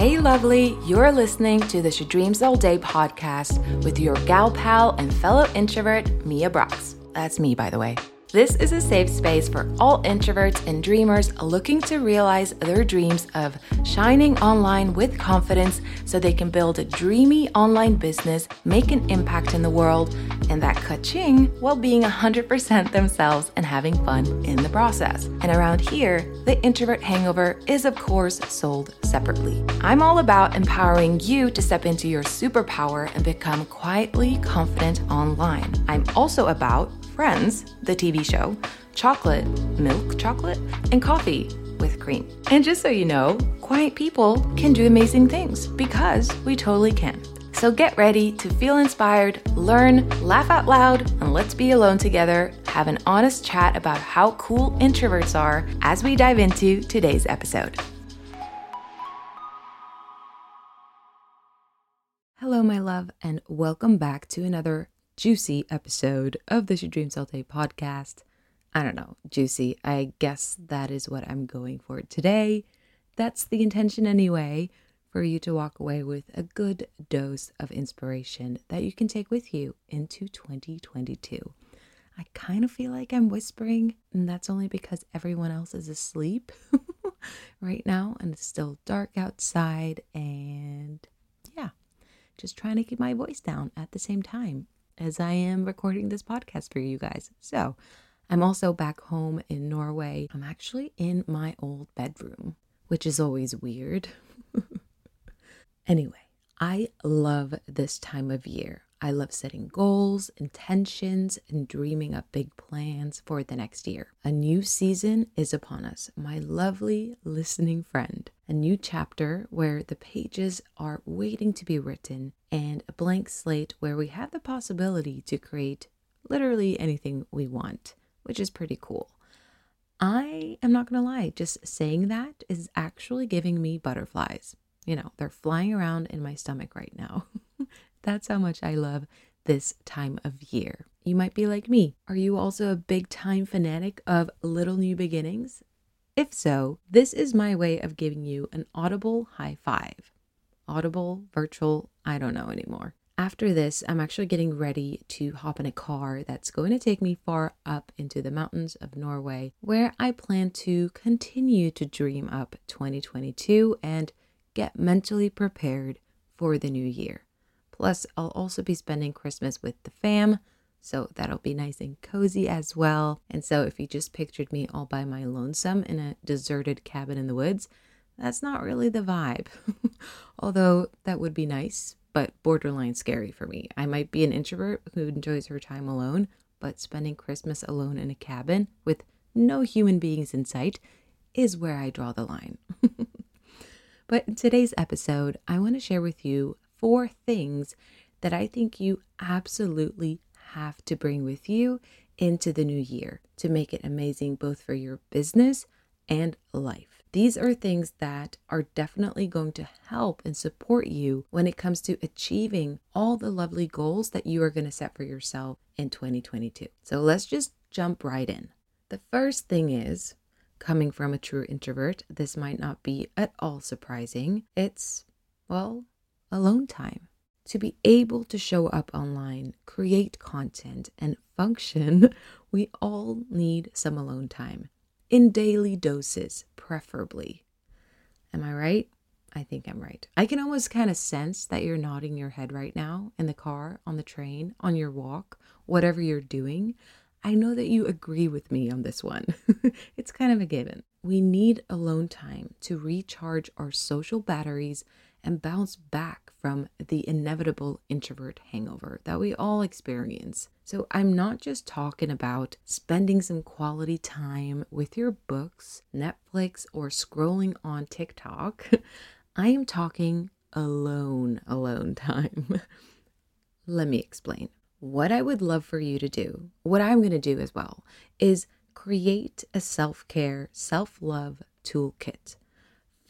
Hey, lovely, you're listening to the She Dreams All Day podcast with your gal pal and fellow introvert, Mia Brox. That's me, by the way. This is a safe space for all introverts and dreamers looking to realize their dreams of shining online with confidence so they can build a dreamy online business, make an impact in the world, and that ka-ching while being 100% themselves and having fun in the process. And around here, the introvert hangover is, of course, sold separately. I'm all about empowering you to step into your superpower and become quietly confident online. I'm also about Friends, the TV show, chocolate, milk chocolate, and coffee with cream. And just so you know, quiet people can do amazing things because we totally can. So get ready to feel inspired, learn, laugh out loud, and let's be alone together, have an honest chat about how cool introverts are as we dive into today's episode. Hello, my love, and welcome back to another juicy episode of the She Dream Day podcast. I don't know, juicy. I guess that is what I'm going for today. That's the intention anyway, for you to walk away with a good dose of inspiration that you can take with you into 2022. I kind of feel like I'm whispering, and that's only because everyone else is asleep right now and it's still dark outside. And yeah, just trying to keep my voice down at the same time as I am recording this podcast for you guys. So, I'm also back home in Norway. I'm actually in my old bedroom, which is always weird. anyway, I love this time of year. I love setting goals, intentions, and dreaming up big plans for the next year. A new season is upon us, my lovely listening friend. A new chapter where the pages are waiting to be written, and a blank slate where we have the possibility to create literally anything we want, which is pretty cool. I am not to lie, just saying that is actually giving me butterflies. You know, they're flying around in my stomach right now. That's how much I love this time of year. You might be like me. Are you also a big time fanatic of little new beginnings? If so, this is my way of giving you an audible high five. Audible, virtual, I don't know anymore. After this, I'm actually getting ready to hop in a car that's going to take me far up into the mountains of Norway, where I plan to continue to dream up 2022 and get mentally prepared for the new year. Plus, I'll also be spending Christmas with the fam, so that'll be nice and cozy as well. And so, if you just pictured me all by my lonesome in a deserted cabin in the woods, that's not really the vibe. Although that would be nice, but borderline scary for me. I might be an introvert who enjoys her time alone, but spending Christmas alone in a cabin with no human beings in sight is where I draw the line. but in today's episode, I want to share with you four things that I think you absolutely have to bring with you into the new year to make it amazing both for your business and life. These are things that are definitely going to help and support you when it comes to achieving all the lovely goals that you are going to set for yourself in 2022. So let's just jump right in. The first thing is coming from a true introvert, this might not be at all surprising. It's, well, alone time. To be able to show up online, create content, and function, we all need some alone time in daily doses, preferably. Am I right? I think I'm right. I can almost kind of sense that you're nodding your head right now in the car, on the train, on your walk, whatever you're doing. I know that you agree with me on this one. it's kind of a given. We need alone time to recharge our social batteries and bounce back from the inevitable introvert hangover that we all experience. So, I'm not just talking about spending some quality time with your books, Netflix, or scrolling on TikTok. I am talking alone, alone time. Let me explain. What I would love for you to do, what I'm going to do as well, is create a self care, self love toolkit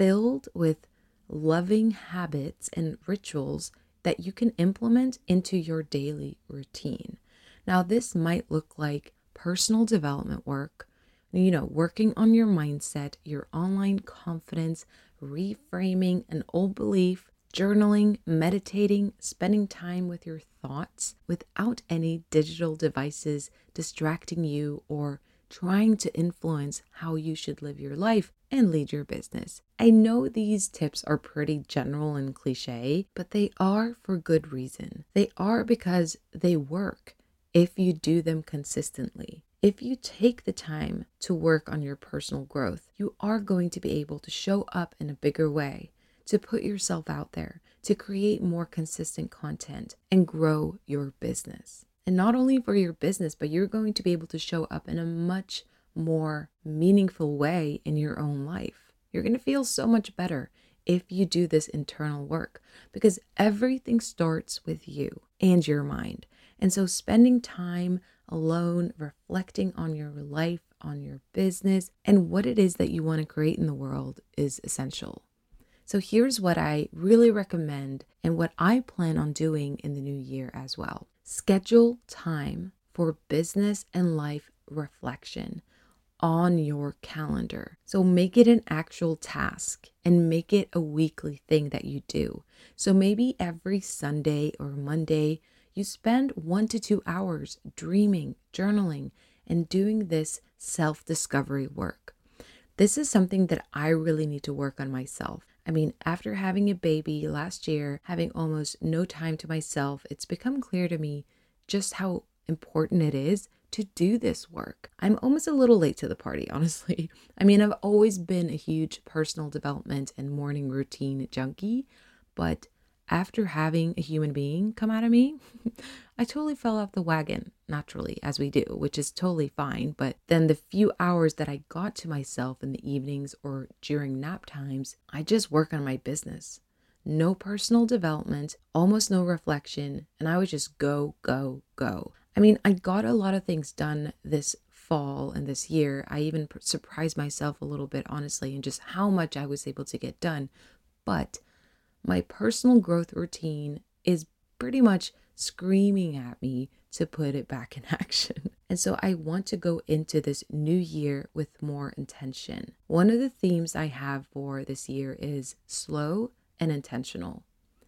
filled with loving habits and rituals that you can implement into your daily routine. Now, this might look like personal development work, you know, working on your mindset, your online confidence, reframing an old belief, journaling, meditating, spending time with your thoughts without any digital devices distracting you or trying to influence how you should live your life and lead your business. I know these tips are pretty general and cliche, but they are for good reason. They are because they work if you do them consistently. If you take the time to work on your personal growth, you are going to be able to show up in a bigger way, to put yourself out there, to create more consistent content and grow your business. And not only for your business, but you're going to be able to show up in a much more meaningful way in your own life. You're going to feel so much better if you do this internal work because everything starts with you and your mind. And so, spending time alone, reflecting on your life, on your business, and what it is that you want to create in the world is essential. So, here's what I really recommend and what I plan on doing in the new year as well. Schedule time for business and life reflection on your calendar. So make it an actual task and make it a weekly thing that you do. So maybe every Sunday or Monday, you spend one to two hours dreaming, journaling, and doing this self discovery work. This is something that I really need to work on myself. I mean, after having a baby last year, having almost no time to myself, it's become clear to me just how important it is to do this work. I'm almost a little late to the party, honestly. I mean, I've always been a huge personal development and morning routine junkie, but after having a human being come out of me, I totally fell off the wagon naturally, as we do, which is totally fine. But then the few hours that I got to myself in the evenings or during nap times, I just work on my business. No personal development, almost no reflection, and I would just go, go, go. I mean, I got a lot of things done this fall and this year. I even surprised myself a little bit, honestly, in just how much I was able to get done. But my personal growth routine is pretty much screaming at me to put it back in action. And so I want to go into this new year with more intention. One of the themes I have for this year is slow and intentional.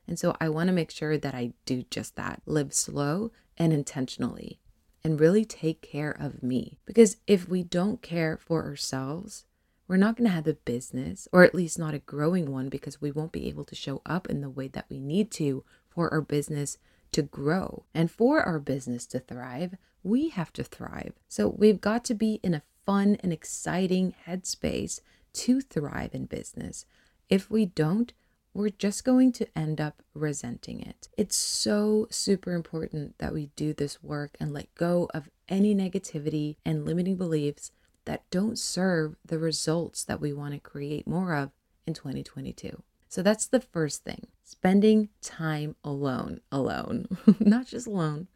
And so I want to make sure that I do just that live slow and intentionally and really take care of me. Because if we don't care for ourselves, we're not going to have a business, or at least not a growing one, because we won't be able to show up in the way that we need to for our business to grow. And for our business to thrive, we have to thrive. So we've got to be in a fun and exciting headspace to thrive in business. If we don't, we're just going to end up resenting it. It's so super important that we do this work and let go of any negativity and limiting beliefs that don't serve the results that we want to create more of in 2022. So that's the first thing spending time alone, alone, not just alone,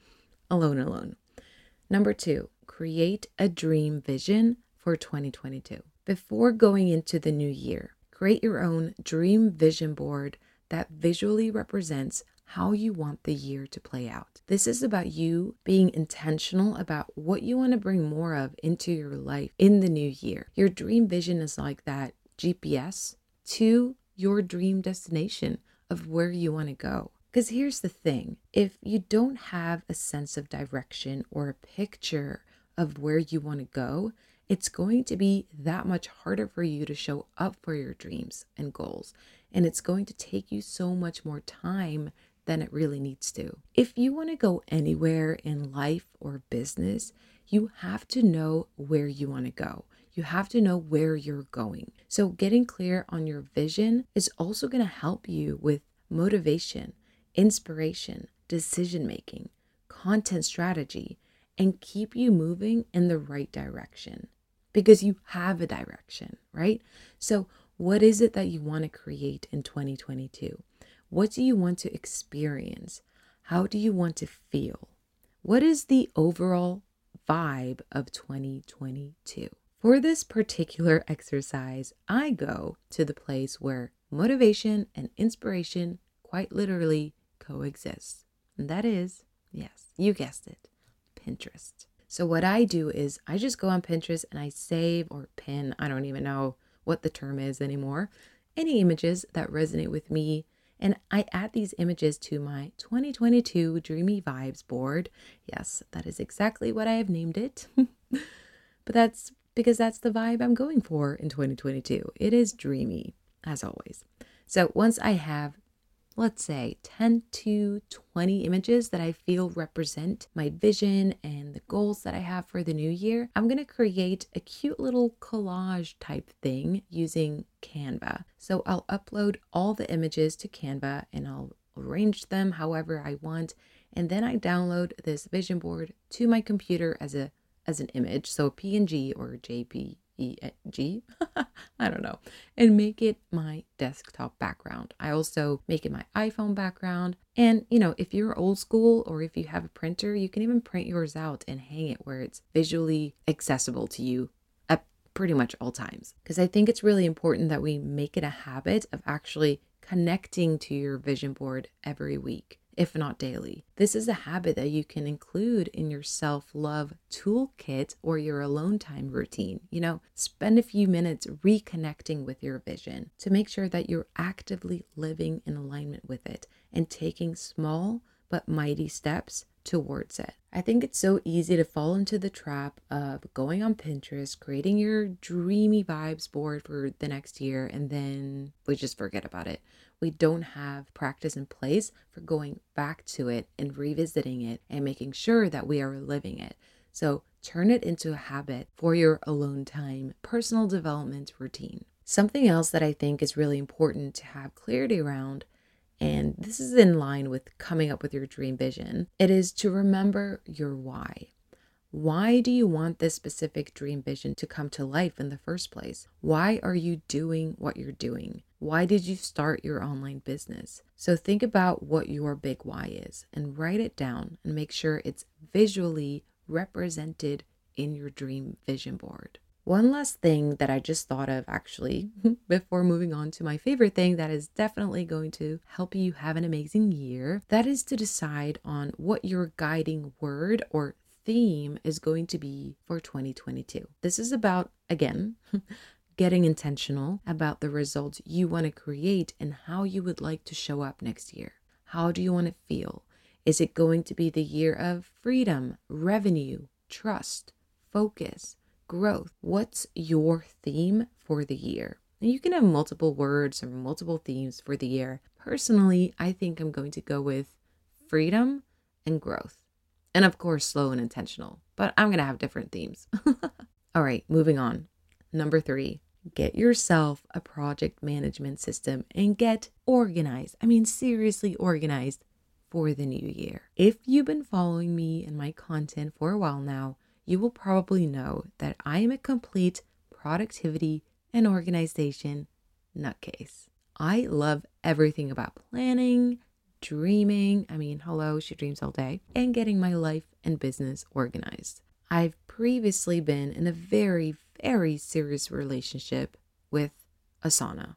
alone, alone. Number two, create a dream vision for 2022. Before going into the new year, Create your own dream vision board that visually represents how you want the year to play out. This is about you being intentional about what you want to bring more of into your life in the new year. Your dream vision is like that GPS to your dream destination of where you want to go. Because here's the thing if you don't have a sense of direction or a picture of where you want to go, it's going to be that much harder for you to show up for your dreams and goals. And it's going to take you so much more time than it really needs to. If you want to go anywhere in life or business, you have to know where you want to go. You have to know where you're going. So, getting clear on your vision is also going to help you with motivation, inspiration, decision making, content strategy, and keep you moving in the right direction because you have a direction, right? So, what is it that you want to create in 2022? What do you want to experience? How do you want to feel? What is the overall vibe of 2022? For this particular exercise, I go to the place where motivation and inspiration quite literally coexist. And that is, yes, you guessed it, Pinterest. So, what I do is I just go on Pinterest and I save or pin, I don't even know what the term is anymore, any images that resonate with me. And I add these images to my 2022 Dreamy Vibes board. Yes, that is exactly what I have named it. but that's because that's the vibe I'm going for in 2022. It is dreamy, as always. So once I have let's say 10 to 20 images that I feel represent my vision and the goals that I have for the new year, I'm going to create a cute little collage type thing using Canva. So I'll upload all the images to Canva and I'll arrange them however I want. And then I download this vision board to my computer as a as an image, so a PNG or a JP E-G, I don't know, and make it my desktop background. I also make it my iPhone background. And, you know, if you're old school or if you have a printer, you can even print yours out and hang it where it's visually accessible to you at pretty much all times. Because I think it's really important that we make it a habit of actually connecting to your vision board every week if not daily. This is a habit that you can include in your self love toolkit or your alone time routine. You know, spend a few minutes reconnecting with your vision to make sure that you're actively living in alignment with it and taking small but mighty steps towards it. I think it's so easy to fall into the trap of going on Pinterest, creating your dreamy vibes board for the next year, and then we just forget about it we don't have practice in place for going back to it and revisiting it and making sure that we are living it. So turn it into a habit for your alone time, personal development routine. Something else that I think is really important to have clarity around, and this is in line with coming up with your dream vision, it is to remember your why. Why do you want this specific dream vision to come to life in the first place? Why are you doing what you're doing? Why did you start your online business? So think about what your big why is and write it down and make sure it's visually represented in your dream vision board. One last thing that I just thought of actually before moving on to my favorite thing that is definitely going to help you have an amazing year that is to decide on what your guiding word or theme is going to be for 2022. This is about, again, getting intentional about the results you want to create and how you would like to show up next year. How do you want to feel? Is it going to be the year of freedom, revenue, trust, focus, growth? What's your theme for the year? And you can have multiple words or multiple themes for the year. Personally, I think I'm going to go with freedom and growth. And of course, slow and intentional, but I'm going to have different themes. All right, moving on. Number three, get yourself a project management system and get organized. I mean, seriously organized for the new year. If you've been following me and my content for a while now, you will probably know that I am a complete productivity and organization nutcase. I love everything about planning, dreaming. I mean, hello, she dreams all day, and getting my life and business organized. I've previously been in a very, very serious relationship with Asana,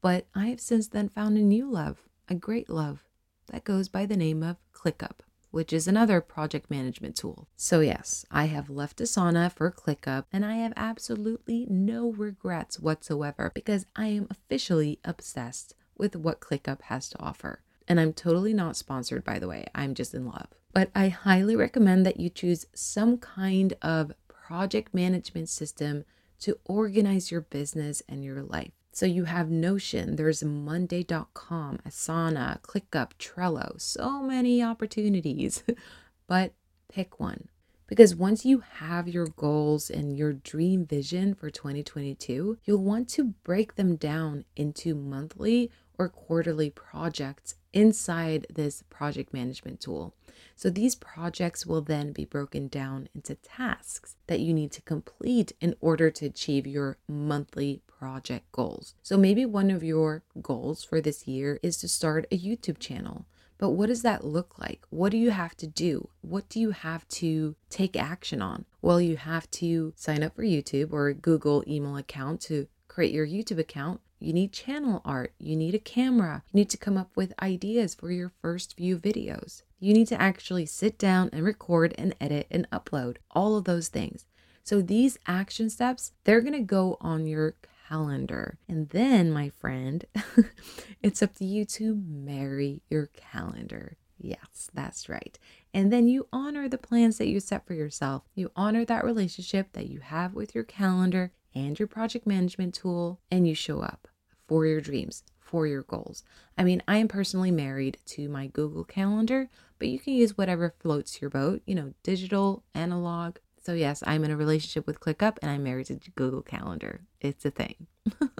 but I have since then found a new love, a great love that goes by the name of ClickUp which is another project management tool. So, yes, I have left Asana for ClickUp and I have absolutely no regrets whatsoever because I am officially obsessed with what ClickUp has to offer. And I'm totally not sponsored, by the way. I'm just in love. But I highly recommend that you choose some kind of project management system to organize your business and your life. So you have Notion, there's Monday.com, Asana, ClickUp, Trello, so many opportunities. but pick one. Because once you have your goals and your dream vision for 2022, you'll want to break them down into monthly or quarterly projects inside this project management tool. So these projects will then be broken down into tasks that you need to complete in order to achieve your monthly project goals. So maybe one of your goals for this year is to start a YouTube channel. But what does that look like? What do you have to do? What do you have to take action on? Well, you have to sign up for YouTube or Google email account to create your YouTube account. You need channel art. You need a camera. You need to come up with ideas for your first few videos. You need to actually sit down and record and edit and upload all of those things. So these action steps, they're going to go on your calendar. And then, my friend, it's up to you to marry your calendar. Yes, that's right. And then you honor the plans that you set for yourself. You honor that relationship that you have with your calendar and your project management tool, and you show up for your dreams, for your goals. I mean, I am personally married to my Google Calendar, but you can use whatever floats your boat, you know, digital, analog. So, yes, I'm in a relationship with ClickUp and I'm married to Google Calendar. It's a thing.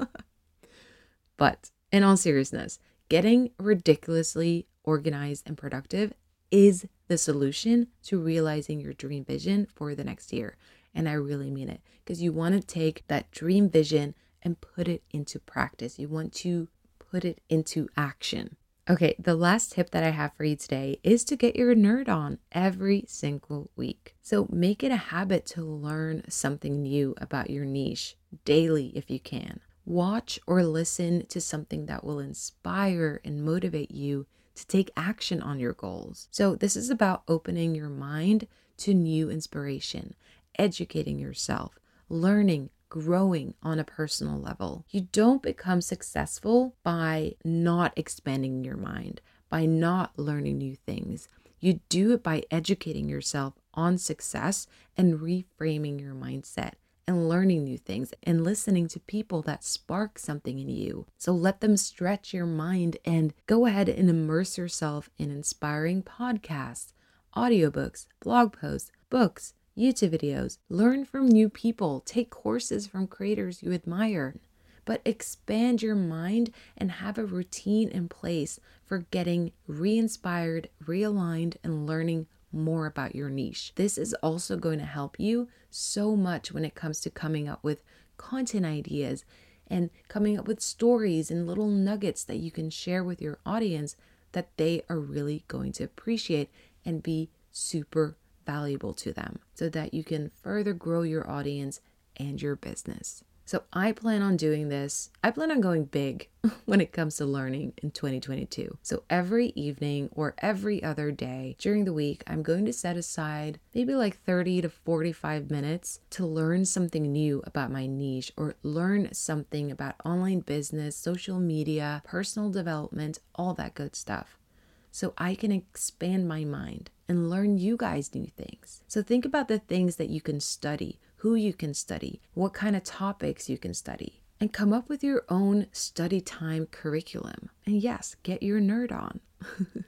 but in all seriousness, getting ridiculously organized and productive is the solution to realizing your dream vision for the next year. And I really mean it because you want to take that dream vision and put it into practice. You want to put it into action. Okay, the last tip that I have for you today is to get your nerd on every single week. So make it a habit to learn something new about your niche daily if you can. Watch or listen to something that will inspire and motivate you to take action on your goals. So, this is about opening your mind to new inspiration, educating yourself, learning, growing on a personal level. You don't become successful by not expanding your mind, by not learning new things. You do it by educating yourself on success and reframing your mindset and learning new things and listening to people that spark something in you. So let them stretch your mind and go ahead and immerse yourself in inspiring podcasts, audiobooks, blog posts, books, YouTube videos. Learn from new people, take courses from creators you admire. But expand your mind and have a routine in place for getting re inspired, realigned, and learning more about your niche. This is also going to help you so much when it comes to coming up with content ideas and coming up with stories and little nuggets that you can share with your audience that they are really going to appreciate and be super valuable to them so that you can further grow your audience and your business. So I plan on doing this. I plan on going big when it comes to learning in 2022. So every evening or every other day during the week, I'm going to set aside maybe like 30 to 45 minutes to learn something new about my niche or learn something about online business, social media, personal development, all that good stuff. So I can expand my mind and learn you guys new things. So think about the things that you can study who you can study, what kind of topics you can study, and come up with your own study time curriculum. And yes, get your nerd on.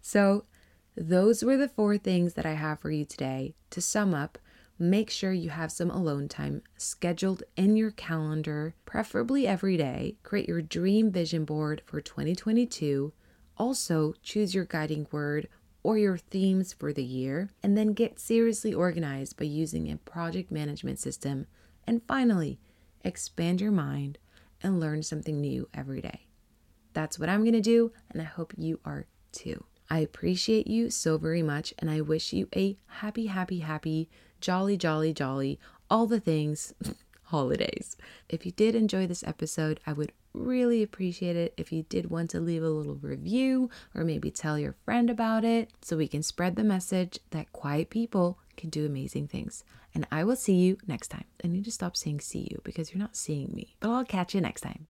so, those were the four things that I have for you today. To sum up, make sure you have some alone time scheduled in your calendar, preferably every day. Create your dream vision board for 2022. Also, choose your guiding word or your themes for the year, and then get seriously organized by using a project management system. And finally, expand your mind and learn something new every day. That's what I'm going to do, and I hope you are too. I appreciate you so very much, and I wish you a happy, happy, happy, jolly, jolly, jolly, all the things holidays. If you did enjoy this episode, I would really appreciate it if you did want to leave a little review or maybe tell your friend about it so we can spread the message that quiet people can do amazing things. And I will see you next time. I need to stop saying see you because you're not seeing me, but I'll catch you next time.